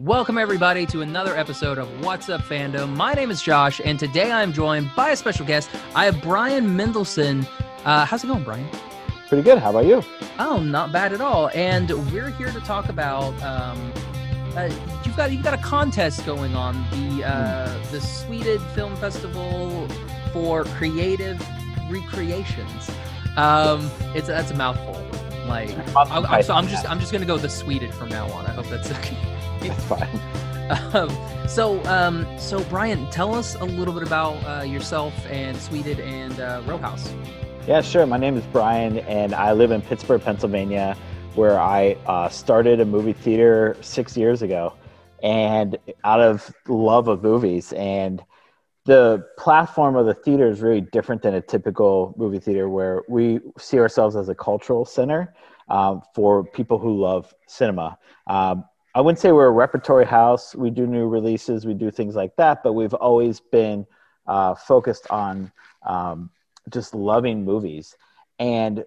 Welcome, everybody, to another episode of What's Up Fandom. My name is Josh, and today I'm joined by a special guest. I have Brian Mendelson. Uh, how's it going, Brian? Pretty good. How about you? Oh, not bad at all. And we're here to talk about. Um, uh, you've got you've got a contest going on the uh, the Sweded Film Festival for creative recreations. Um, it's that's a mouthful. Like, I, I'm, so I'm just I'm just gonna go the Sweded from now on. I hope that's okay. That's fine. Um, so, um, so Brian, tell us a little bit about uh, yourself and Sweded and uh, Row House. Yeah, sure. My name is Brian, and I live in Pittsburgh, Pennsylvania, where I uh, started a movie theater six years ago, and out of love of movies. And the platform of the theater is really different than a typical movie theater, where we see ourselves as a cultural center um, for people who love cinema. Um, I wouldn't say we're a repertory house. We do new releases, we do things like that, but we've always been uh, focused on um, just loving movies. And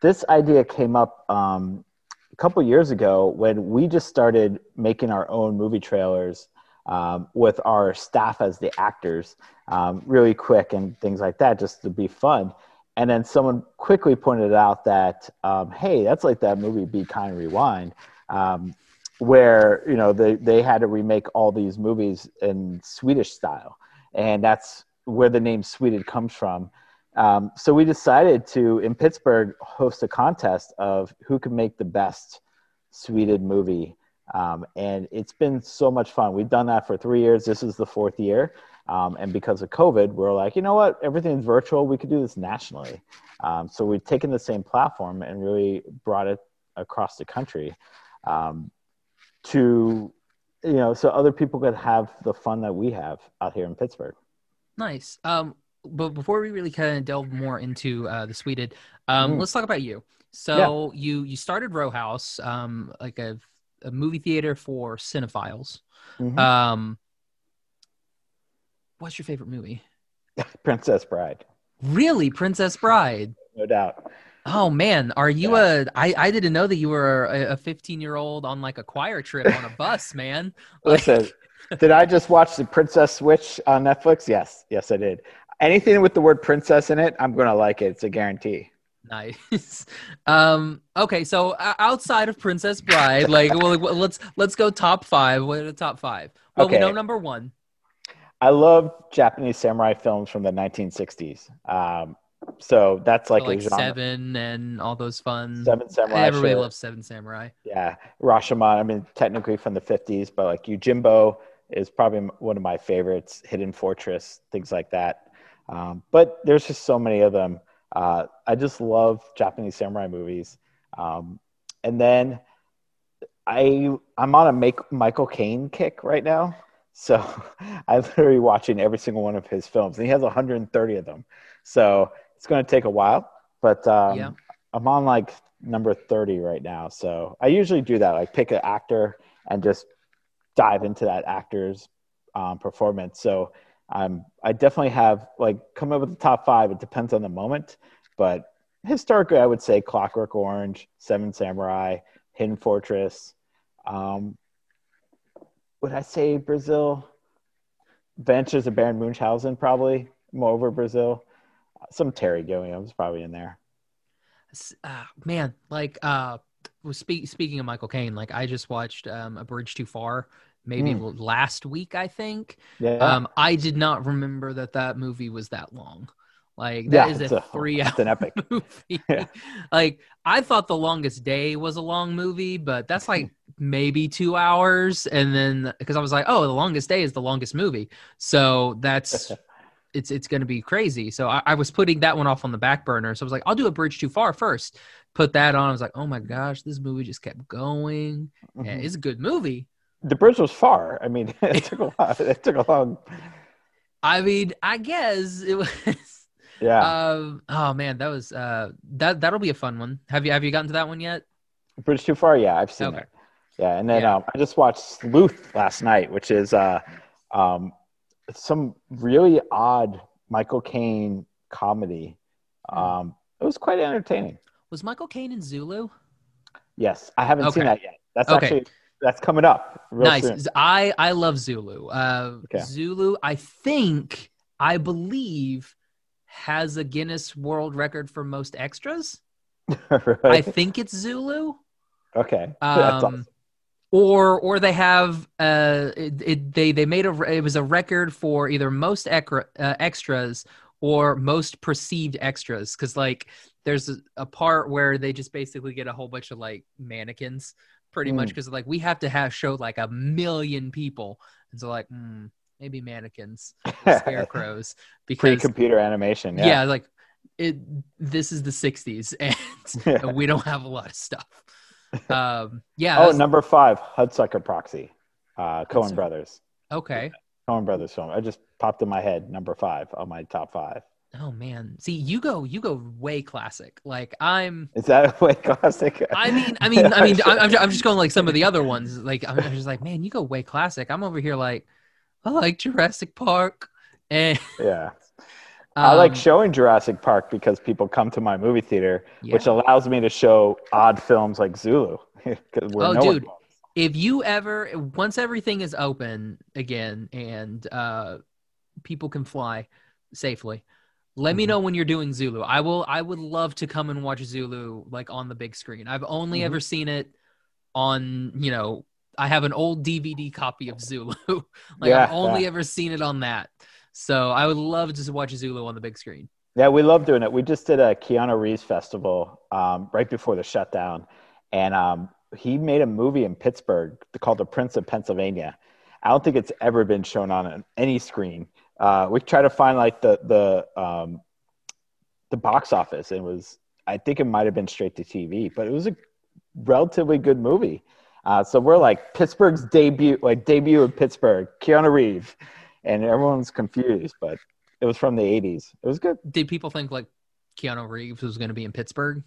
this idea came up um, a couple years ago when we just started making our own movie trailers um, with our staff as the actors, um, really quick and things like that, just to be fun. And then someone quickly pointed out that, um, hey, that's like that movie Be Kind Rewind. Where you know they, they had to remake all these movies in Sweded style, and that's where the name Sweded comes from. Um, so we decided to in Pittsburgh host a contest of who can make the best Sweded movie, um, and it's been so much fun. We've done that for three years. This is the fourth year, um, and because of COVID, we're like, you know what? Everything's virtual. We could do this nationally. Um, so we've taken the same platform and really brought it across the country. Um, to you know so other people could have the fun that we have out here in pittsburgh nice um but before we really kind of delve more into uh, the Sweded, um, mm. let's talk about you. So yeah. you you started Row House, um, like a, a movie theater for cinephiles. Mm-hmm. Um, what's your favorite movie? Princess Bride. Really, Princess Bride? no doubt. Oh man, are you yeah. a? I I didn't know that you were a 15 year old on like a choir trip on a bus, man. Listen, did I just watch the Princess Switch on Netflix? Yes, yes, I did. Anything with the word princess in it, I'm gonna like it. It's a guarantee. Nice. Um. Okay. So outside of Princess Bride, like, well, let's let's go top five. What are the top five? Well, okay. we know number one. I love Japanese samurai films from the 1960s. Um, so that's like, so like seven and all those fun seven samurai. Everybody loves Seven Samurai. Yeah, Rashomon. I mean, technically from the fifties, but like Yojimbo is probably one of my favorites. Hidden Fortress, things like that. Um, but there's just so many of them. Uh, I just love Japanese samurai movies. Um, and then I I'm on a make, Michael Caine kick right now. So I'm literally watching every single one of his films, and he has 130 of them. So it's going to take a while, but um, yeah. I'm on like number 30 right now. So I usually do that, like pick an actor and just dive into that actor's um, performance. So um, I definitely have like come up with the top five. It depends on the moment, but historically, I would say Clockwork Orange, Seven Samurai, Hidden Fortress. Um, would I say Brazil? Ventures of Baron Munchausen, probably more over Brazil some Terry Gilliam's probably in there. Uh, man, like uh, speak, speaking of Michael Caine, like I just watched um, A Bridge Too Far, maybe mm. last week, I think. Yeah. Um, I did not remember that that movie was that long. Like that yeah, is a, a three hour an epic movie. Yeah. Like I thought the longest day was a long movie, but that's like maybe two hours. And then because I was like, oh, the longest day is the longest movie. So that's it's it's going to be crazy. So I, I, was putting that one off on the back burner. So I was like, I'll do a bridge too far first. Put that on. I was like, oh my gosh, this movie just kept going. Mm-hmm. Yeah, it's a good movie. The bridge was far. I mean, it took a lot. It took a long. I mean, I guess it was. Yeah. Um, oh man, that was uh that that'll be a fun one. Have you have you gotten to that one yet? Bridge too far? Yeah, I've seen okay. it. Yeah, and then yeah. Um, I just watched Sleuth last night, which is uh um some really odd Michael Caine comedy. Hmm. Um, it was quite entertaining. Was Michael Caine in Zulu? Yes, I haven't okay. seen that yet. That's okay. actually that's coming up. nice. Soon. I I love Zulu. Uh, okay. Zulu, I think, I believe, has a Guinness World Record for most extras. right. I think it's Zulu. Okay. Um, awesome. Or or they have uh it, it, they they made a it was a record for either most uh, extras or most perceived extras because like there's a, a, part where they just basically get a whole bunch of like mannequins pretty mm. much because like we have to have show like a million people and so like mm, maybe mannequins scarecrows because computer animation yeah. yeah. like it this is the 60s and, and we don't have a lot of stuff um yeah oh number five hudsucker proxy uh coen brothers okay Coen Brothers film. I just popped in my head number five on my top five. Oh man, see you go you go way classic. Like I'm. Is that way classic? I mean, I mean, I mean, I'm, I'm just going like some of the other ones. Like I'm just like, man, you go way classic. I'm over here like, I like Jurassic Park, and yeah. Um, I like showing Jurassic Park because people come to my movie theater, yeah. which allows me to show odd films like Zulu. oh, no dude, if you ever once everything is open again and uh, people can fly safely let mm-hmm. me know when you're doing zulu i will i would love to come and watch zulu like on the big screen i've only mm-hmm. ever seen it on you know i have an old dvd copy of zulu like yeah, i've only yeah. ever seen it on that so i would love to watch zulu on the big screen yeah we love doing it we just did a keanu reeves festival um, right before the shutdown and um, he made a movie in Pittsburgh called The Prince of Pennsylvania. I don't think it's ever been shown on any screen. Uh, we tried to find like the the um, the box office. It was I think it might have been straight to TV, but it was a relatively good movie. Uh, so we're like Pittsburgh's debut, like debut of Pittsburgh, Keanu Reeves, and everyone's confused, but it was from the '80s. It was good. Did people think like Keanu Reeves was going to be in Pittsburgh?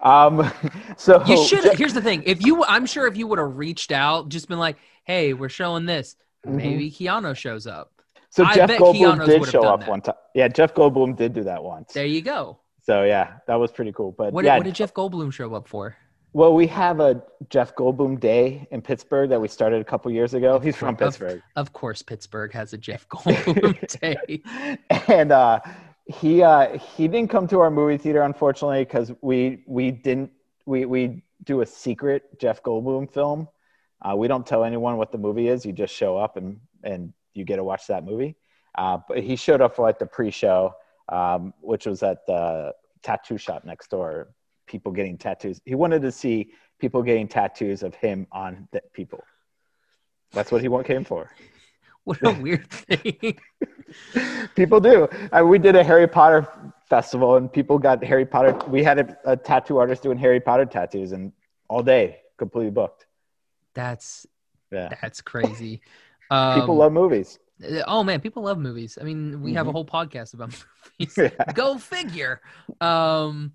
Um, so you should. Here's the thing: if you, I'm sure if you would have reached out, just been like, "Hey, we're showing this," mm-hmm. maybe Keanu shows up. So I Jeff Goldblum did show up that. one time. Yeah, Jeff Goldblum did do that once. There you go. So yeah, that was pretty cool. But what, yeah, what did Jeff Goldblum show up for? Well, we have a Jeff Goldblum Day in Pittsburgh that we started a couple years ago. He's from Pittsburgh. Of, of course, Pittsburgh has a Jeff Goldblum Day. and uh, he uh, he didn't come to our movie theater unfortunately because we we didn't we we do a secret Jeff Goldblum film. Uh, we don't tell anyone what the movie is. You just show up and and you get to watch that movie. Uh, but he showed up for like the pre-show, um, which was at the tattoo shop next door. People getting tattoos. He wanted to see people getting tattoos of him on people. That's what he came for. What a weird thing. people do. Uh, we did a Harry Potter festival, and people got Harry Potter. We had a, a tattoo artist doing Harry Potter tattoos, and all day, completely booked. That's yeah. That's crazy. Um, people love movies. Oh man, people love movies. I mean, we mm-hmm. have a mm-hmm. whole podcast about movies. Yeah. Go figure. Um,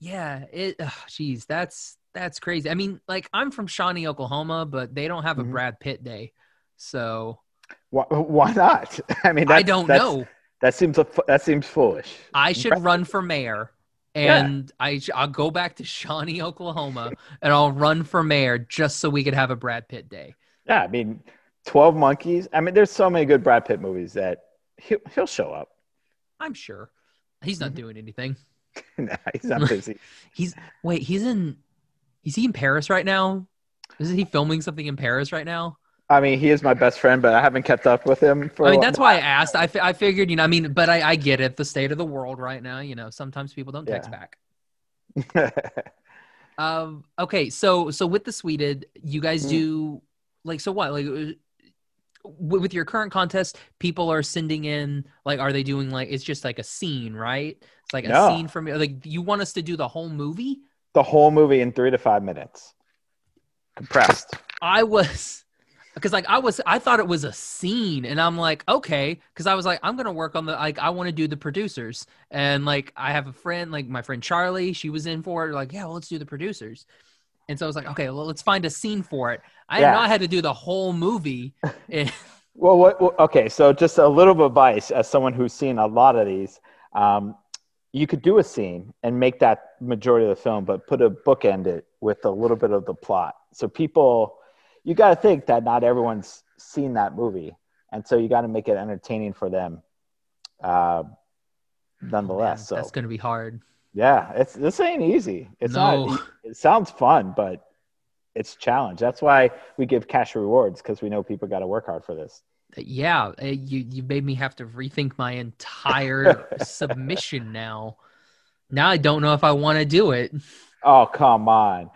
yeah. It. Jeez, that's that's crazy. I mean, like I'm from Shawnee, Oklahoma, but they don't have a mm-hmm. Brad Pitt day, so why, why not? I mean, I don't know. That seems that seems foolish. I should run for mayor, and yeah. I I'll go back to Shawnee, Oklahoma, and I'll run for mayor just so we could have a Brad Pitt day. Yeah, I mean, Twelve Monkeys. I mean, there's so many good Brad Pitt movies that he'll, he'll show up. I'm sure. He's not mm-hmm. doing anything. nah, he's not busy. he's wait. He's in. Is he in Paris right now? Is he filming something in Paris right now? I mean, he is my best friend, but I haven't kept up with him for. I mean, that's why I asked. I, f- I figured, you know, I mean, but I, I get it. The state of the world right now, you know, sometimes people don't text yeah. back. um. Okay. So, so with the Sweded, you guys mm. do like so what like uh, with your current contest people are sending in like are they doing like it's just like a scene right? It's like a no. scene from like you want us to do the whole movie? The whole movie in three to five minutes. Compressed. I was because like I was I thought it was a scene and I'm like okay because I was like I'm gonna work on the like I want to do the producers and like I have a friend like my friend Charlie she was in for it like yeah well, let's do the producers and so I was like okay well let's find a scene for it I yeah. not had to do the whole movie well, what, well, okay so just a little of advice as someone who's seen a lot of these um, you could do a scene and make that majority of the film but put a bookend it with a little bit of the plot so people you got to think that not everyone's seen that movie, and so you got to make it entertaining for them. Uh, nonetheless, oh, man, that's going to be hard. Yeah, it's this ain't easy. It's no. not. It sounds fun, but it's challenge. That's why we give cash rewards because we know people got to work hard for this. Yeah, uh, you you made me have to rethink my entire submission now. Now I don't know if I want to do it. Oh come on!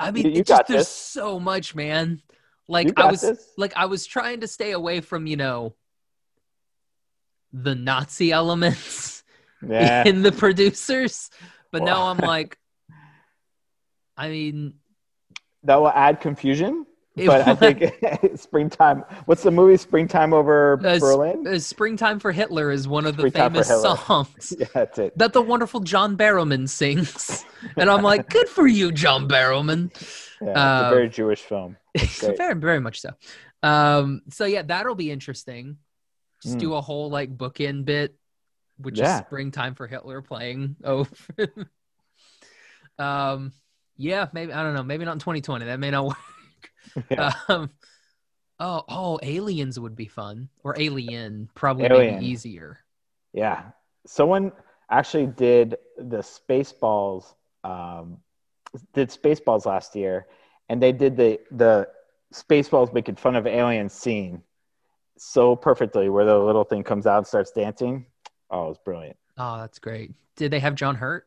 I mean, you, you just, there's so much, man. Like I was this. like I was trying to stay away from you know the Nazi elements yeah. in the producers, but well, now I'm like, I mean, that will add confusion. But I think springtime. What's the movie? Springtime over uh, Berlin. Uh, springtime for Hitler is one of the springtime famous songs. yeah, that's it. That the wonderful John Barrowman sings, and I'm like, good for you, John Barrowman. Yeah, it's a very Jewish film. very, very much so. Um, so yeah, that'll be interesting. Just mm. do a whole like bookend bit, which yeah. is springtime for Hitler playing over. um, yeah, maybe I don't know. Maybe not in 2020. That may not work. Yeah. Um, oh, oh, aliens would be fun, or Alien probably Alien. maybe easier. Yeah, someone actually did the Spaceballs. Um, did Spaceballs last year, and they did the the Spaceballs making fun of alien scene so perfectly, where the little thing comes out and starts dancing. Oh, it was brilliant. Oh, that's great. Did they have John Hurt?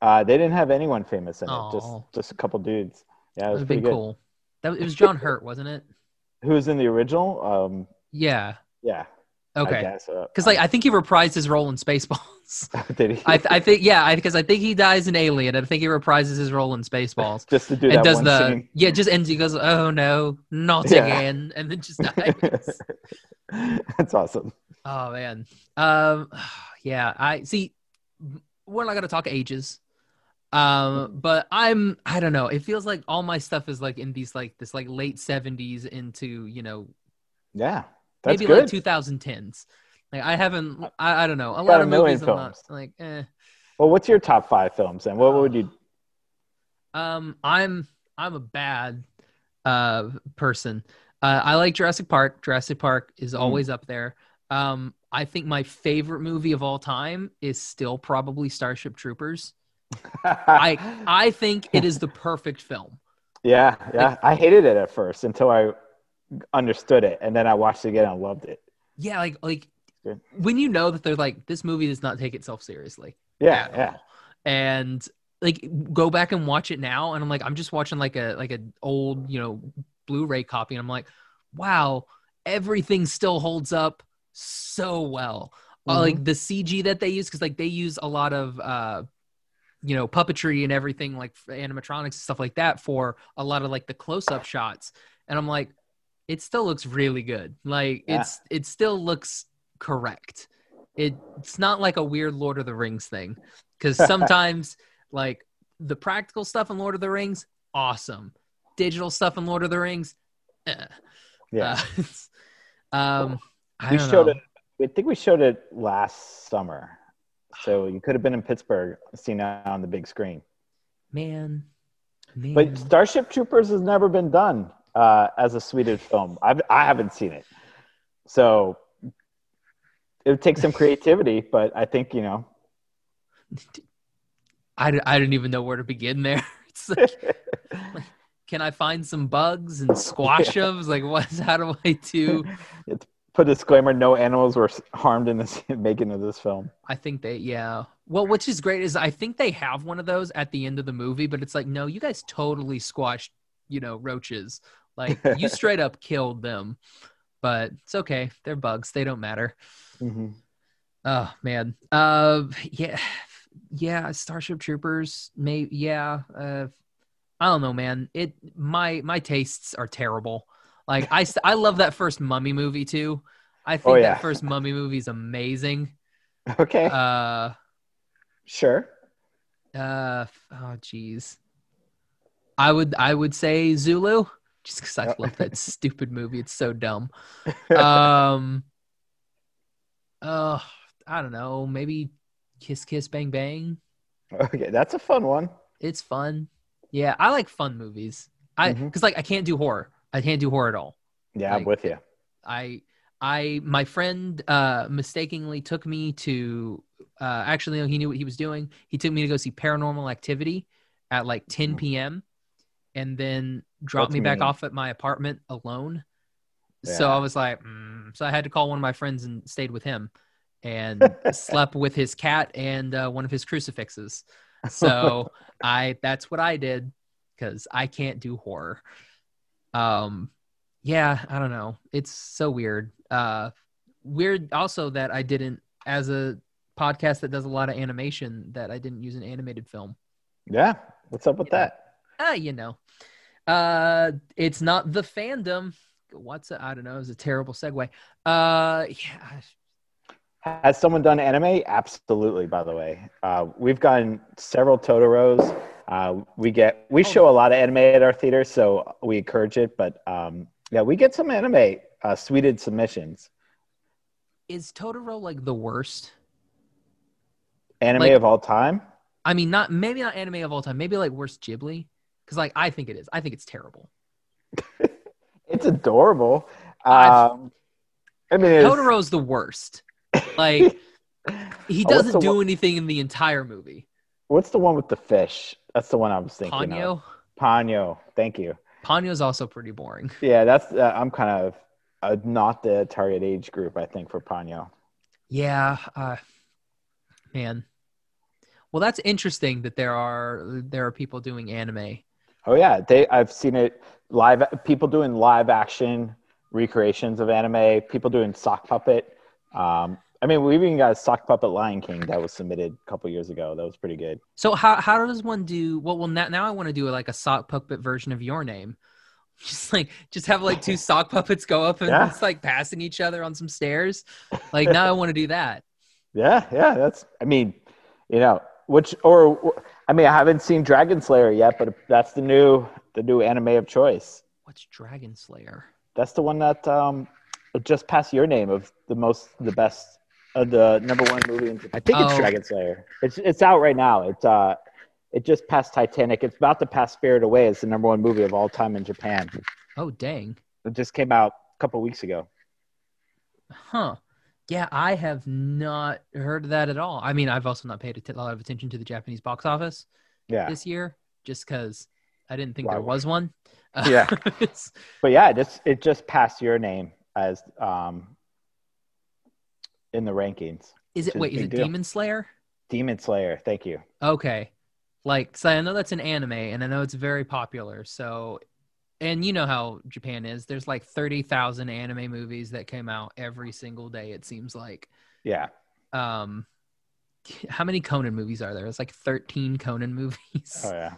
Uh, they didn't have anyone famous in it. Just just a couple dudes. Yeah, it was pretty cool. That it was John Hurt, wasn't it? Who was in the original? Um, yeah. Yeah. Okay. Because uh, like I think he reprised his role in Spaceballs. Did he? I, I think yeah, because I, I, think he dies in Alien, I think he reprises his role in Spaceballs. just to do and that does the scene. yeah, just ends. He goes, "Oh no, not yeah. again," and then just dies. That's awesome. Oh man, um, yeah. I see. We're not gonna talk ages um but i'm i don't know it feels like all my stuff is like in these like this like late 70s into you know yeah maybe good. like 2010s like i haven't i, I don't know a lot of movies films. Not, like eh. well what's your top five films and what, what would you um i'm i'm a bad uh person uh i like jurassic park jurassic park is mm. always mm. up there um i think my favorite movie of all time is still probably starship troopers I I think it is the perfect film. Yeah, yeah. Like, I hated it at first until I understood it, and then I watched it again. and loved it. Yeah, like like when you know that they're like this movie does not take itself seriously. Yeah, yeah. All. And like go back and watch it now, and I'm like I'm just watching like a like an old you know Blu-ray copy, and I'm like, wow, everything still holds up so well. Uh, mm-hmm. Uh, like the CG that they use, because like they use a lot of uh you know puppetry and everything like animatronics and stuff like that for a lot of like the close-up shots and i'm like it still looks really good like yeah. it's it still looks correct it, it's not like a weird lord of the rings thing because sometimes like the practical stuff in lord of the rings awesome digital stuff in lord of the rings eh. yeah uh, um we showed know. it i think we showed it last summer so you could have been in Pittsburgh, seen it on the big screen. Man, man. But Starship Troopers has never been done uh, as a Sweded film. I've, I haven't seen it, so it would take some creativity. but I think you know. I, I didn't even know where to begin there. It's like, like can I find some bugs and squash yeah. them? Like, what? How do I do? Put a disclaimer: no animals were harmed in this making of this film. I think they, yeah. Well, which is great is I think they have one of those at the end of the movie, but it's like, no, you guys totally squashed, you know, roaches. Like you straight up killed them, but it's okay. They're bugs. They don't matter. Mm-hmm. Oh man. Uh, yeah, yeah. Starship Troopers. May yeah. Uh, I don't know, man. It my my tastes are terrible. Like I, I love that first Mummy movie too. I think oh, yeah. that first Mummy movie is amazing. Okay. Uh, sure. Uh, oh geez. I would I would say Zulu just because I love that stupid movie. It's so dumb. Um. Uh, I don't know. Maybe Kiss Kiss Bang Bang. Okay, that's a fun one. It's fun. Yeah, I like fun movies. I because mm-hmm. like I can't do horror. I can't do horror at all. Yeah, like, I'm with you. I I my friend uh mistakenly took me to uh actually he knew what he was doing. He took me to go see Paranormal Activity at like 10 p.m. Mm-hmm. and then dropped me back off at my apartment alone. Yeah. So I was like, mm. so I had to call one of my friends and stayed with him and slept with his cat and uh, one of his crucifixes. So I that's what I did because I can't do horror. Um, yeah, I don't know. It's so weird. Uh, weird also that I didn't, as a podcast that does a lot of animation, that I didn't use an animated film. Yeah, what's up with that? Ah, uh, you know, uh, it's not the fandom. What's it? I don't know. It's a terrible segue. Uh, yeah. Has someone done anime? Absolutely. By the way, uh, we've gotten several Totoros. Uh, we get we show a lot of anime at our theater, so we encourage it. But um, yeah, we get some anime uh, Sweded submissions. Is Totoro like the worst anime like, of all time? I mean, not maybe not anime of all time. Maybe like worst Ghibli, because like I think it is. I think it's terrible. it's adorable. Um, I mean, it's... Totoro's the worst. Like he oh, doesn't do one? anything in the entire movie. What's the one with the fish? That's the one I was thinking. Ponyo. Of. Ponyo. Thank you. Ponyo's also pretty boring. Yeah, that's uh, I'm kind of uh, not the target age group. I think for Ponyo. Yeah, uh, man. Well, that's interesting that there are there are people doing anime. Oh yeah, they I've seen it live. People doing live action recreations of anime. People doing sock puppet. Um, I mean, we even got a sock puppet Lion King that was submitted a couple years ago. That was pretty good. So how how does one do? Well, well now, now I want to do like a sock puppet version of your name. Just like just have like two sock puppets go up and yeah. it's like passing each other on some stairs. Like now I want to do that. Yeah, yeah. That's I mean, you know, which or I mean, I haven't seen Dragon Slayer yet, but that's the new the new anime of choice. What's Dragon Slayer? That's the one that um just passed your name of the most the best uh, the number one movie in Japan. I think it's oh. Dragon Slayer. It's it's out right now. It's uh, it just passed Titanic. It's about to pass Spirit Away as the number one movie of all time in Japan. Oh dang! It just came out a couple weeks ago. Huh. Yeah, I have not heard of that at all. I mean, I've also not paid a lot of attention to the Japanese box office yeah. this year, just because I didn't think Why there was one. Yeah, but yeah, it just it just passed your name as um in the rankings. Is it wait? Is it deal. Demon Slayer? Demon Slayer. Thank you. Okay, like so I know that's an anime, and I know it's very popular. So, and you know how Japan is. There's like thirty thousand anime movies that came out every single day. It seems like. Yeah. Um, how many Conan movies are there? It's like thirteen Conan movies. Oh yeah.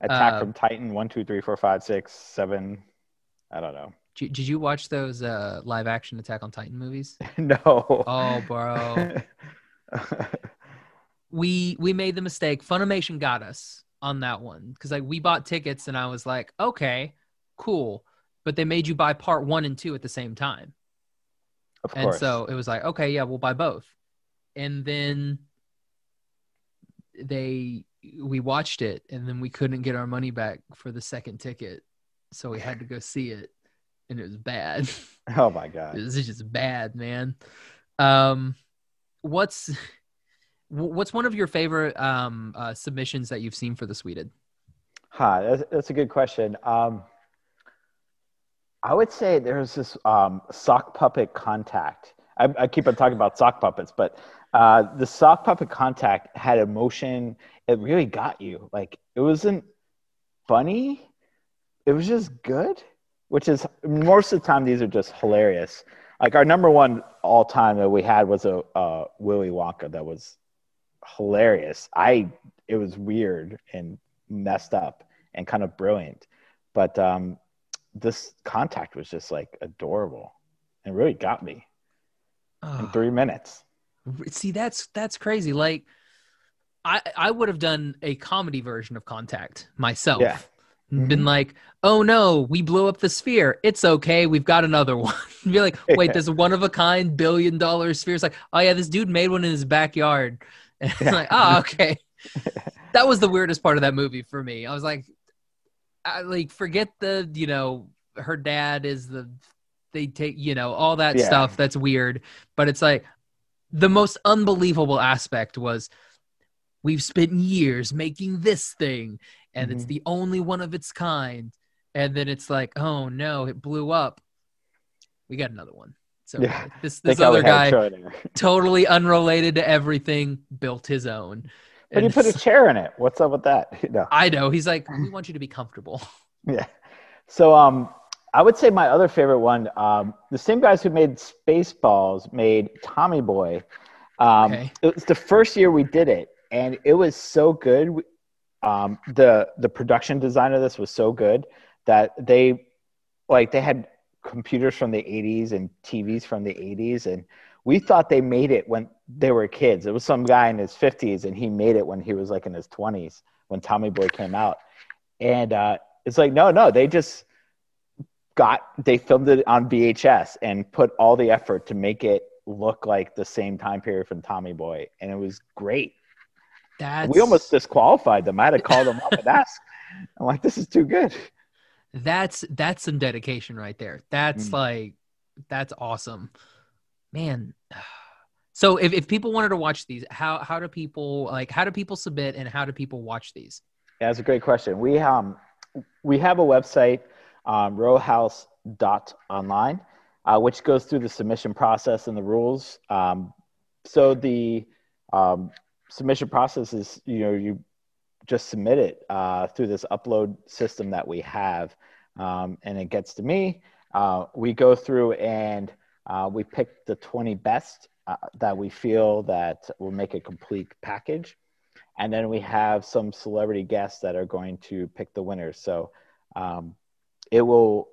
Attack uh, from Titan one two three four five six seven. I don't know. Did you watch those uh, live action Attack on Titan movies? no. Oh, bro. we we made the mistake. Funimation got us on that one because like we bought tickets and I was like, okay, cool, but they made you buy part one and two at the same time. Of course. And so it was like, okay, yeah, we'll buy both. And then they we watched it and then we couldn't get our money back for the second ticket so we had to go see it and it was bad. Oh my god, this is just bad, man. Um, what's what's one of your favorite um uh, submissions that you've seen for the Sweded? Hi, that's, that's a good question. Um, I would say there's this um, sock puppet contact. I, I keep on talking about sock puppets, but uh, the sock puppet contact had emotion. It really got you. Like it wasn't funny. It was just good which is most of the time these are just hilarious. Like our number one all time that we had was a uh, Willy Wonka that was hilarious. I it was weird and messed up and kind of brilliant, but um, this contact was just like adorable and really got me oh. in three minutes. See, that's that's crazy. Like, I I would have done a comedy version of Contact myself. Yeah mm-hmm. been like, oh no, we blew up the sphere. It's okay. We've got another one. be like, wait, this one of a kind billion dollar sphere. It's like, oh yeah, this dude made one in his backyard. And it's like, oh, okay. that was the weirdest part of that movie for me. I was like, I, like, forget the, you know, her dad is the they take you know all that yeah. stuff that's weird but it's like the most unbelievable aspect was we've spent years making this thing and mm-hmm. it's the only one of its kind and then it's like oh no it blew up we got another one so yeah. this this other guy totally unrelated to everything built his own but you put a chair in it what's up with that no. i know he's like we want you to be comfortable yeah so um I would say my other favorite one, um, the same guys who made Spaceballs made Tommy Boy. Um, okay. It was the first year we did it, and it was so good. Um, the the production design of this was so good that they like they had computers from the 80s and TVs from the 80s, and we thought they made it when they were kids. It was some guy in his 50s, and he made it when he was like in his 20s when Tommy Boy came out, and uh, it's like no, no, they just got they filmed it on VHS and put all the effort to make it look like the same time period from Tommy Boy, and it was great. That's... We almost disqualified them. I had to call them up and ask. I'm like, this is too good. That's that's some dedication right there. That's mm. like that's awesome, man. So if, if people wanted to watch these, how how do people like how do people submit and how do people watch these? Yeah, that's a great question. We um we have a website um, rowhouse.online, uh, which goes through the submission process and the rules. Um, so the um, submission process is, you know, you just submit it uh, through this upload system that we have, um, and it gets to me. Uh, we go through and uh, we pick the 20 best uh, that we feel that will make a complete package. And then we have some celebrity guests that are going to pick the winners. So um, it will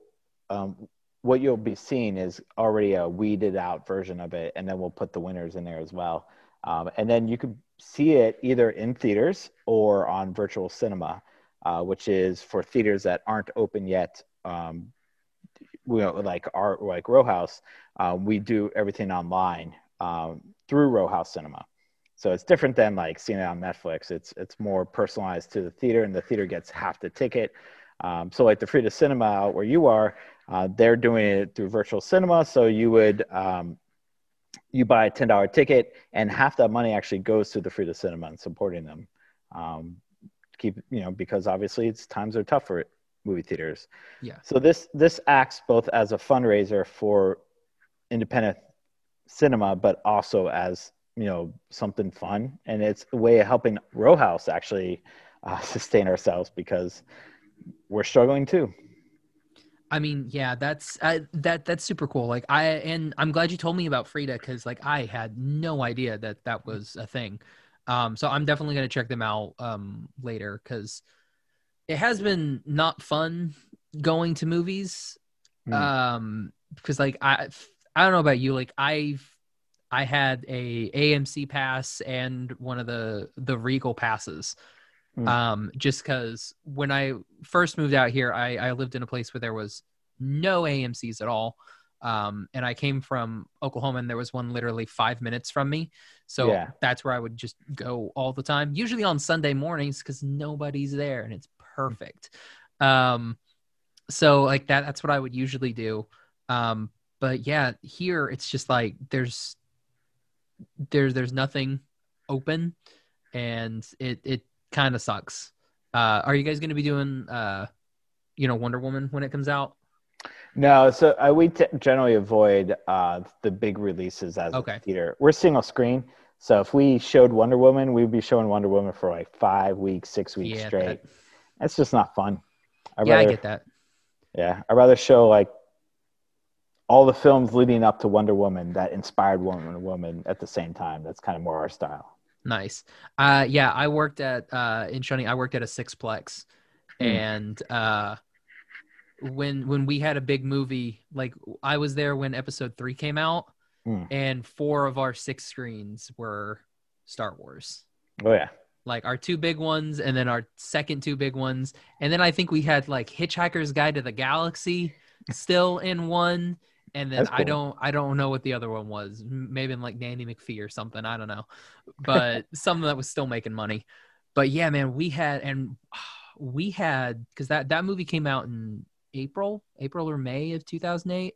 um, what you'll be seeing is already a weeded out version of it and then we'll put the winners in there as well um, and then you can see it either in theaters or on virtual cinema uh, which is for theaters that aren't open yet um, we, like our like row house uh, we do everything online um, through row house cinema so it's different than like seeing it on netflix it's it's more personalized to the theater and the theater gets half the ticket um, so like the Frida Cinema out where you are, uh, they're doing it through virtual cinema. So you would um, you buy a ten dollar ticket, and half that money actually goes to the Frida Cinema and supporting them. Um, keep you know because obviously it's times are tough for movie theaters. Yeah. So this this acts both as a fundraiser for independent cinema, but also as you know something fun, and it's a way of helping Row House actually uh, sustain ourselves because we're struggling too. I mean, yeah, that's uh, that that's super cool. Like I and I'm glad you told me about Frida because like I had no idea that that was a thing. Um, so I'm definitely gonna check them out um later because it has been not fun going to movies. Mm. Um, because like I I don't know about you, like I've I had a AMC pass and one of the the Regal passes. Mm. Um, just because when I first moved out here, I, I lived in a place where there was no AMC's at all. Um, and I came from Oklahoma, and there was one literally five minutes from me. So yeah. that's where I would just go all the time, usually on Sunday mornings because nobody's there and it's perfect. Um, so like that, that's what I would usually do. Um, but yeah, here it's just like there's there's there's nothing open, and it it kind of sucks. Uh, are you guys going to be doing, uh, you know, Wonder Woman when it comes out? No, so uh, we t- generally avoid uh, the big releases as okay. a theater. We're single screen, so if we showed Wonder Woman, we'd be showing Wonder Woman for like five weeks, six weeks yeah, straight. That... That's just not fun. I'd yeah, rather, I get that. Yeah, I'd rather show like all the films leading up to Wonder Woman that inspired Wonder Woman at the same time. That's kind of more our style. Nice. Uh, yeah, I worked at uh, in Shawnee. I worked at a sixplex, mm. and uh, when when we had a big movie, like I was there when Episode Three came out, mm. and four of our six screens were Star Wars. Oh yeah. Like our two big ones, and then our second two big ones, and then I think we had like Hitchhiker's Guide to the Galaxy still in one and then cool. I don't I don't know what the other one was. Maybe like Nanny McPhee or something. I don't know, but something that was still making money. But yeah, man, we had and we had because that that movie came out in April, April or May of 2008,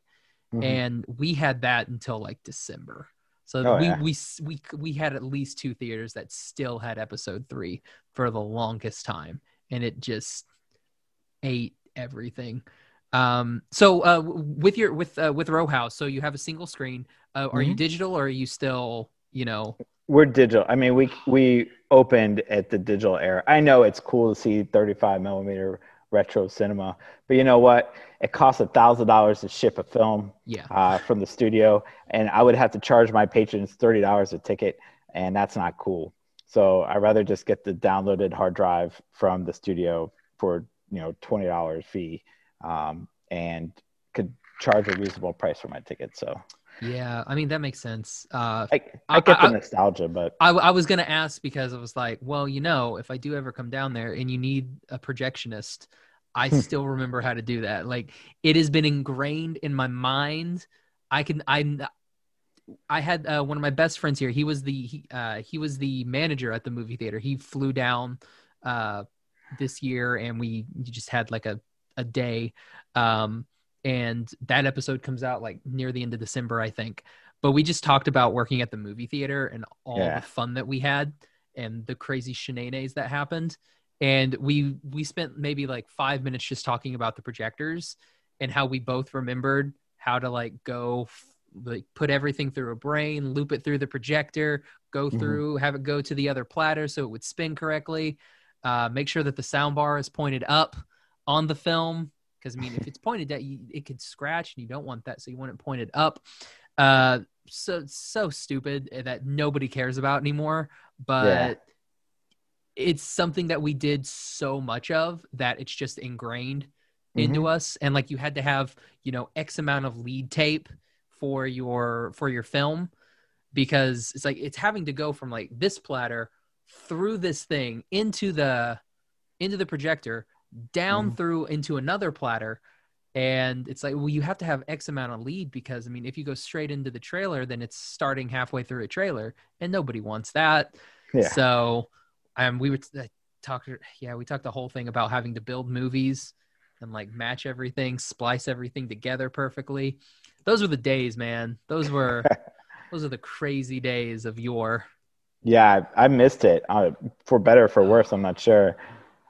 mm-hmm. and we had that until like December. So oh, we, yeah. we we we had at least two theaters that still had episode three for the longest time, and it just ate everything. Um, so uh, with your with uh, with Row House, so you have a single screen. Uh, are mm-hmm. you digital or are you still you know? We're digital. I mean, we we opened at the digital era. I know it's cool to see 35 millimeter retro cinema. But you know what? It costs a thousand dollars to ship a film yeah. uh, from the studio, and I would have to charge my patrons thirty dollars a ticket, and that's not cool. So I'd rather just get the downloaded hard drive from the studio for you know twenty dollars fee, um, and could charge a reasonable price for my ticket. So yeah, I mean that makes sense. Uh, I, I get the nostalgia, but I, I was gonna ask because I was like, well, you know, if I do ever come down there and you need a projectionist, I hmm. still remember how to do that. Like it has been ingrained in my mind. I can I I had uh, one of my best friends here. He was the he, uh, he was the manager at the movie theater. He flew down uh, this year, and we just had like a a day. Um, and that episode comes out like near the end of December, I think. But we just talked about working at the movie theater and all yeah. the fun that we had and the crazy shenanigans that happened. And we we spent maybe like five minutes just talking about the projectors and how we both remembered how to like go like put everything through a brain, loop it through the projector, go mm-hmm. through, have it go to the other platter so it would spin correctly. Uh, make sure that the sound bar is pointed up on the film because I mean, if it's pointed at you, it could scratch, and you don't want that, so you want it pointed up. Uh, so so stupid that nobody cares about anymore, but. Yeah. It's something that we did so much of that it's just ingrained mm-hmm. into us. And like you had to have, you know, X amount of lead tape for your for your film because it's like it's having to go from like this platter through this thing into the into the projector down mm. through into another platter and it's like well you have to have x amount of lead because i mean if you go straight into the trailer then it's starting halfway through a trailer and nobody wants that. Yeah. so um we would uh, talk yeah we talked the whole thing about having to build movies and like match everything splice everything together perfectly. Those were the days man. Those were those are the crazy days of your yeah i missed it. Uh, for better for worse i'm not sure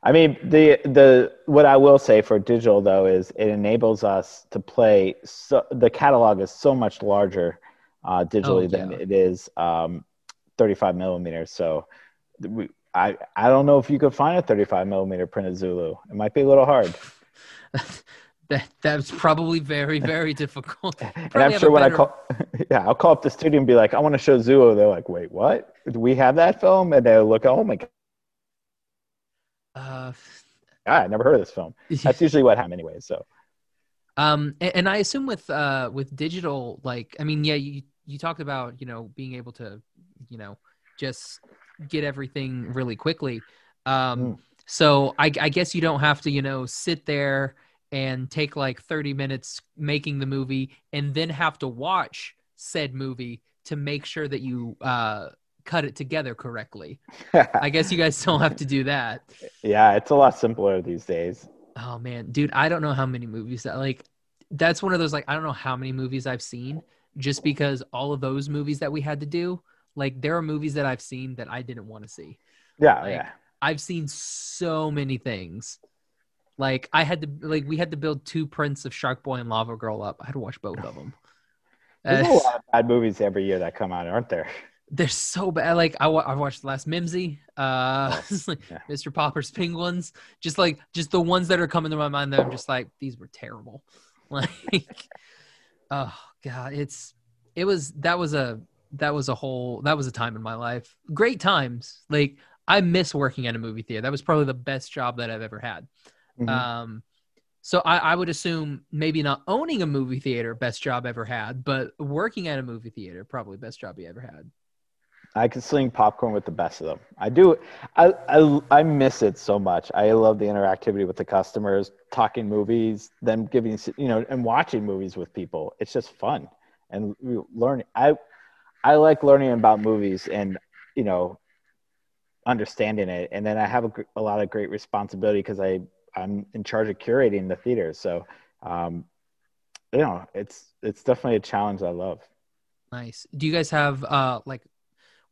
I mean, the the what I will say for digital though is it enables us to play. So the catalog is so much larger uh, digitally oh, yeah. than it is um, 35 millimeters. So we, I I don't know if you could find a 35 millimeter printed Zulu. It might be a little hard. that that's probably very very difficult. and I'm sure when better... I call, yeah, I'll call up the studio and be like, I want to show Zulu. They're like, wait, what? Do we have that film? And they'll look, oh my uh, ah, I never heard of this film. That's usually what happens anyway. So, um, and, and, I assume with uh with digital, like, I mean, yeah, you you talked about you know being able to, you know, just get everything really quickly. Um, mm. so I, I guess you don't have to you know sit there and take like 30 minutes making the movie and then have to watch said movie to make sure that you uh cut it together correctly. I guess you guys don't have to do that. Yeah, it's a lot simpler these days. Oh man, dude, I don't know how many movies that like that's one of those like I don't know how many movies I've seen just because all of those movies that we had to do, like there are movies that I've seen that I didn't want to see. Yeah, like, yeah. I've seen so many things. Like I had to like we had to build two prints of Shark Boy and Lava Girl up. I had to watch both of them. There's uh, a lot of bad movies every year that come out, aren't there? They're so bad. Like I, I watched the last Mimzy, uh, oh, like yeah. Mr. Popper's Penguins. Just like just the ones that are coming to my mind that I'm just like these were terrible. Like, oh god, it's it was that was a that was a whole that was a time in my life. Great times. Like I miss working at a movie theater. That was probably the best job that I've ever had. Mm-hmm. Um, so I, I would assume maybe not owning a movie theater, best job ever had, but working at a movie theater, probably best job you ever had. I can sling popcorn with the best of them. I do. I, I, I miss it so much. I love the interactivity with the customers, talking movies, them giving you know, and watching movies with people. It's just fun and learning. I I like learning about movies and you know, understanding it. And then I have a, a lot of great responsibility because I I'm in charge of curating the theater. So, um, you know, it's it's definitely a challenge I love. Nice. Do you guys have uh like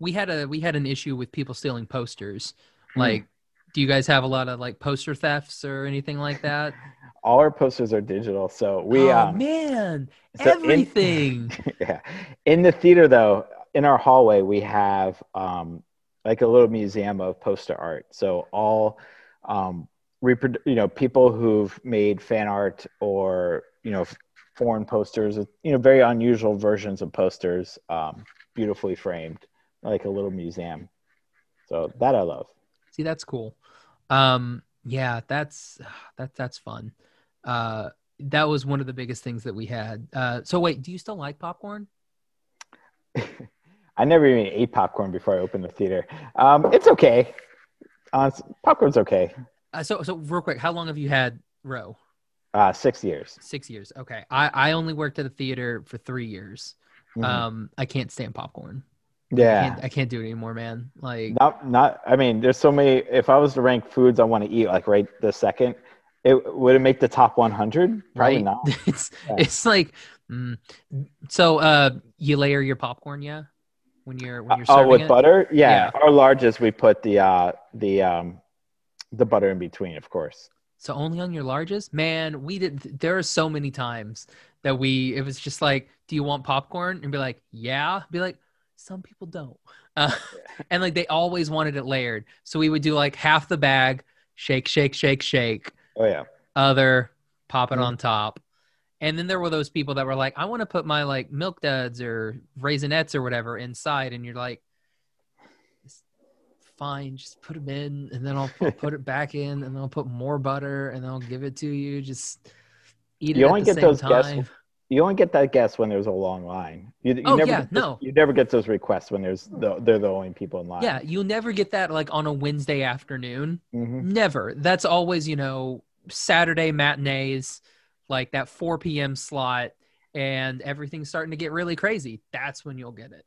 we had a we had an issue with people stealing posters. Hmm. Like, do you guys have a lot of like poster thefts or anything like that? All our posters are digital, so we. Oh um, man, so everything. In, yeah, in the theater though, in our hallway we have um like a little museum of poster art. So all um, reprodu- you know people who've made fan art or you know foreign posters, you know very unusual versions of posters, um, beautifully framed, like a little museum. So that I love. See, that's cool. Um, yeah, that's that that's fun. Uh, that was one of the biggest things that we had. Uh, so wait, do you still like popcorn? I never even ate popcorn before I opened the theater. Um, it's okay. Uh, popcorn's okay. Uh, so, so real quick, how long have you had Row? Uh, six years. Six years. Okay. I, I only worked at a theater for three years. Mm-hmm. Um, I can't stand popcorn. Yeah. I can't, I can't, do it anymore, man. Like, not, not, I mean, there's so many, if I was to rank foods I want to eat, like right the second, it would it make the top 100? Probably right? not. it's, yeah. it's like, mm, so, uh, you layer your popcorn, yeah? when you're when you're serving oh with it? butter yeah. yeah. our largest we put the uh the um the butter in between of course so only on your largest man we did there are so many times that we it was just like do you want popcorn and be like yeah be like some people don't uh, and like they always wanted it layered so we would do like half the bag shake shake shake shake oh yeah other pop it mm-hmm. on top and then there were those people that were like, I want to put my like milk duds or raisinets or whatever inside. And you're like, fine, just put them in and then I'll put it back in and then I'll put more butter and then I'll give it to you. Just eat you it. You only get those time. guests. You only get that guess when there's a long line. You, you oh, never yeah, those, no. You never get those requests when there's the, they're the only people in line. Yeah, you'll never get that like on a Wednesday afternoon. Mm-hmm. Never. That's always, you know, Saturday matinees like that 4 p.m. slot and everything's starting to get really crazy, that's when you'll get it.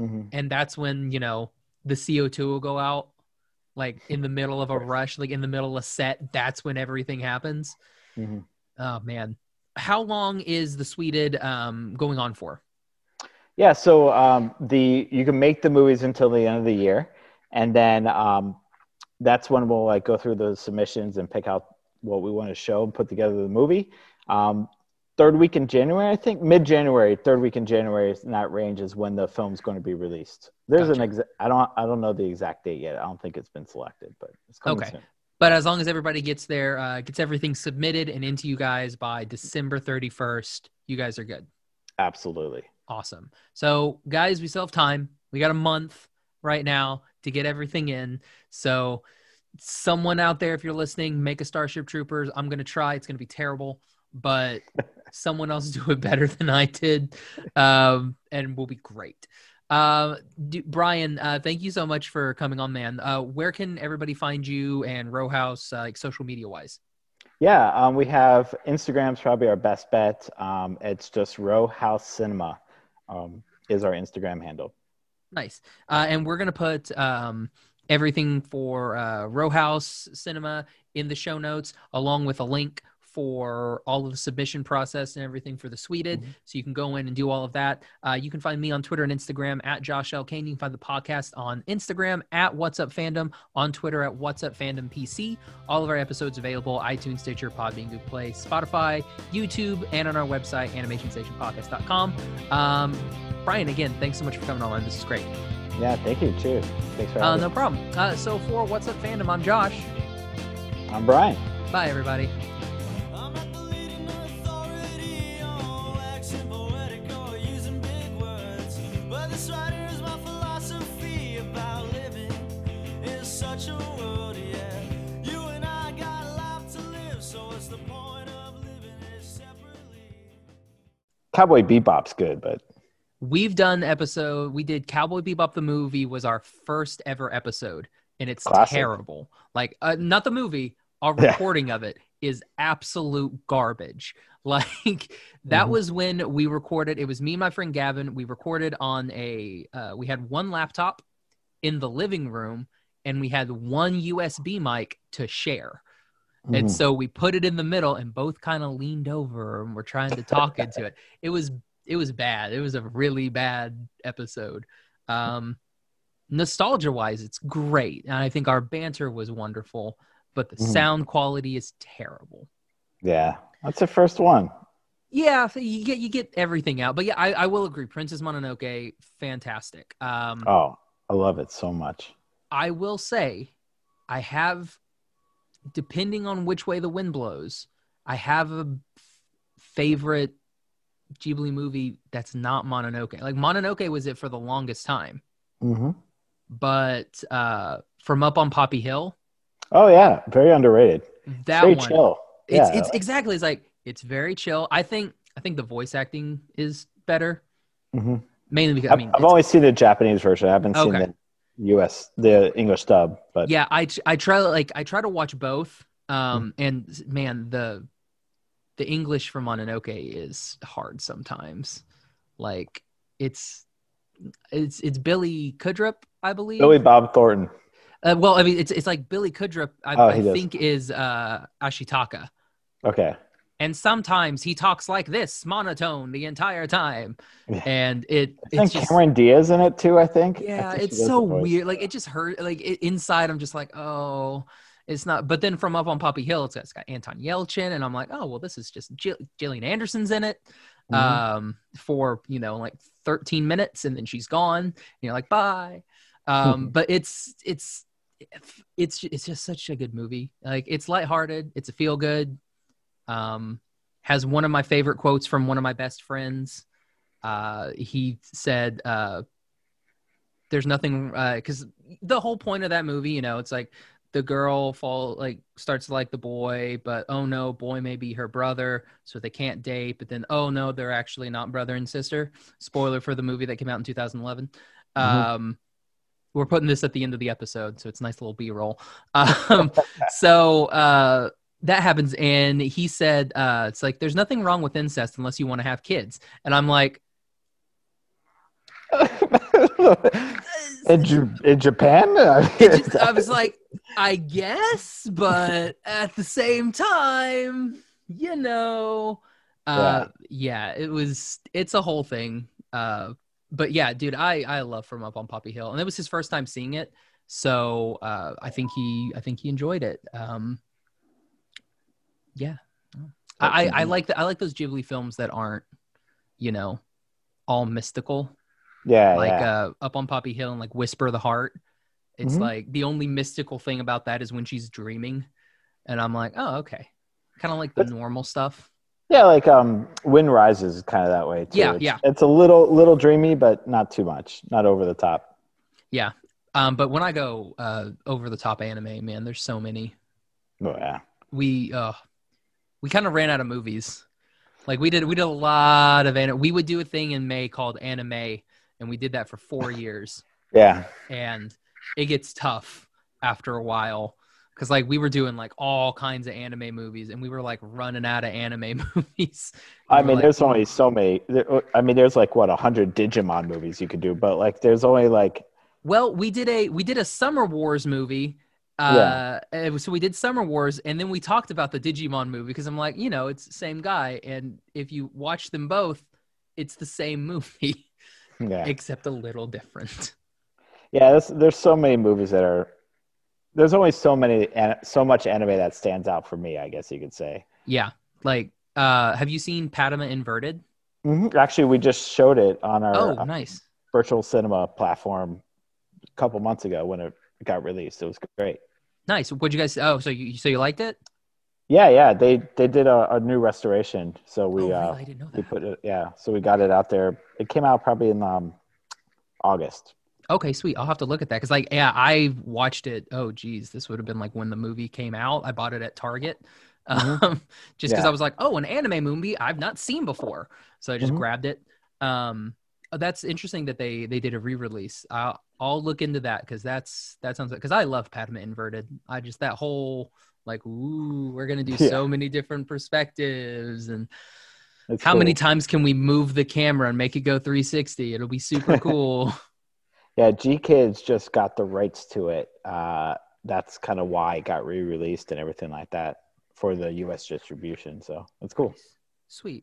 Mm-hmm. And that's when, you know, the CO2 will go out like in the middle of a rush, like in the middle of a set. That's when everything happens. Mm-hmm. Oh, man. How long is the Sweded um, going on for? Yeah, so um, the you can make the movies until the end of the year, and then um, that's when we'll like go through the submissions and pick out what we want to show and put together the movie. Um, third week in January, I think mid January, third week in January is in that range is when the film's going to be released. There's gotcha. an exact, I don't, I don't know the exact date yet. I don't think it's been selected, but it's coming okay. Soon. But as long as everybody gets there, uh, gets everything submitted and into you guys by December 31st, you guys are good. Absolutely. Awesome. So, guys, we still have time. We got a month right now to get everything in. So, someone out there, if you're listening, make a Starship Troopers. I'm going to try. It's going to be terrible but someone else do it better than I did, um, and will be great. Uh, do, Brian, uh, thank you so much for coming on, man. Uh, where can everybody find you and Row House, uh, like social media wise? Yeah, um, we have Instagram's probably our best bet. Um, it's just Row House Cinema um, is our Instagram handle. Nice. Uh, and we're gonna put um, everything for uh, Row House Cinema in the show notes, along with a link for all of the submission process and everything for the Sweded. Mm-hmm. So you can go in and do all of that. Uh, you can find me on Twitter and Instagram at Josh L. Kane. You can find the podcast on Instagram at What's Up Fandom, on Twitter at What's Up Fandom PC. All of our episodes available iTunes, Stitcher, Podbean, Google Play, Spotify, YouTube, and on our website, animationstationpodcast.com. Um, Brian, again, thanks so much for coming on. This is great. Yeah, thank you. Cheers. Thanks for uh, No problem. Uh, so for What's Up Fandom, I'm Josh. I'm Brian. Bye, everybody. Cowboy Bebop's good, but we've done episode. We did Cowboy Bebop the movie was our first ever episode, and it's Classic. terrible. Like uh, not the movie, our recording yeah. of it is absolute garbage. Like that mm-hmm. was when we recorded. It was me and my friend Gavin. We recorded on a. Uh, we had one laptop in the living room, and we had one USB mic to share. Mm-hmm. And so we put it in the middle and both kind of leaned over and we're trying to talk into it. It was it was bad. It was a really bad episode. Um nostalgia wise, it's great. And I think our banter was wonderful, but the mm-hmm. sound quality is terrible. Yeah. That's the first one. Yeah, you get you get everything out. But yeah, I, I will agree. Princess Mononoke, fantastic. Um Oh, I love it so much. I will say I have depending on which way the wind blows, I have a favorite Ghibli movie that's not Mononoke. Like Mononoke was it for the longest time. Mm-hmm. But uh, from Up on Poppy Hill. Oh yeah, very underrated. That very one, chill. It's yeah. it's exactly. It's like it's very chill. I think I think the voice acting is better. Mm-hmm. Mainly because I mean I've only seen the Japanese version. I haven't okay. seen the U.S. the English dub, but yeah, I I try like I try to watch both. Um, mm. and man, the the English for Mononoke is hard sometimes. Like it's it's it's Billy Crudup, I believe. Billy Bob Thornton. Uh, well, I mean, it's it's like Billy Crudup. I, oh, I think is uh, Ashitaka. Okay and sometimes he talks like this monotone the entire time. And it I think just, cameron diaz in it too i think. Yeah I think it's so weird like it just hurt like it, inside i'm just like oh it's not but then from up on poppy hill it's got, it's got anton yelchin and i'm like oh well this is just Jill, gillian anderson's in it mm-hmm. um for you know like 13 minutes and then she's gone and you're like bye. Um but it's it's it's it's just such a good movie. Like it's lighthearted it's a feel good um, has one of my favorite quotes from one of my best friends. Uh, he said, uh, "There's nothing uh because uh, the whole point of that movie, you know, it's like the girl fall like starts to like the boy, but oh no, boy may be her brother, so they can't date. But then oh no, they're actually not brother and sister. Spoiler for the movie that came out in 2011. Mm-hmm. Um, we're putting this at the end of the episode, so it's nice little B-roll. Um, so uh, that happens and he said uh, it's like there's nothing wrong with incest unless you want to have kids. And i'm like in, in japan? Just, i was like i guess but at the same time you know. Uh, yeah. yeah it was it's a whole thing. Uh, but yeah dude i i love from up on poppy hill and it was his first time seeing it so uh, i think he i think he enjoyed it. Um, yeah. I, I like the, I like those Ghibli films that aren't, you know, all mystical. Yeah. Like yeah. uh Up on Poppy Hill and like Whisper the Heart. It's mm-hmm. like the only mystical thing about that is when she's dreaming. And I'm like, oh, okay. Kind of like the normal stuff. Yeah, like um Wind Rises is kind of that way too. Yeah, it's, yeah. It's a little little dreamy, but not too much. Not over the top. Yeah. Um, but when I go uh over the top anime, man, there's so many. Oh yeah. We uh we kind of ran out of movies. Like we did, we did a lot of anime. We would do a thing in May called anime, and we did that for four years. Yeah, and it gets tough after a while because like we were doing like all kinds of anime movies, and we were like running out of anime movies. I mean, like, there's only so many. Uh, I mean, there's like what a hundred Digimon movies you could do, but like there's only like. Well, we did a we did a Summer Wars movie uh, yeah. so we did Summer Wars, and then we talked about the Digimon movie because I'm like, you know, it's the same guy, and if you watch them both, it's the same movie, yeah. except a little different. Yeah, there's, there's so many movies that are. There's only so many, and so much anime that stands out for me. I guess you could say. Yeah, like, uh, have you seen Patema Inverted? Mm-hmm. Actually, we just showed it on our oh, nice virtual cinema platform a couple months ago when it got released. It was great. Nice. What'd you guys? Oh, so you so you liked it? Yeah, yeah. They they did a, a new restoration, so we oh, uh, we put it. Yeah, so we got it out there. It came out probably in um August. Okay, sweet. I'll have to look at that because, like, yeah, I watched it. Oh, geez, this would have been like when the movie came out. I bought it at Target, mm-hmm. um, just because yeah. I was like, oh, an anime movie I've not seen before, so I just mm-hmm. grabbed it. Um, that's interesting that they they did a re-release. I'll I'll look into that because that's that sounds because I love Patema inverted. I just that whole like ooh we're gonna do yeah. so many different perspectives and that's how cool. many times can we move the camera and make it go 360? It'll be super cool. yeah, GKIDS just got the rights to it. Uh, that's kind of why it got re-released and everything like that. for the U.S. distribution. So it's cool. Sweet.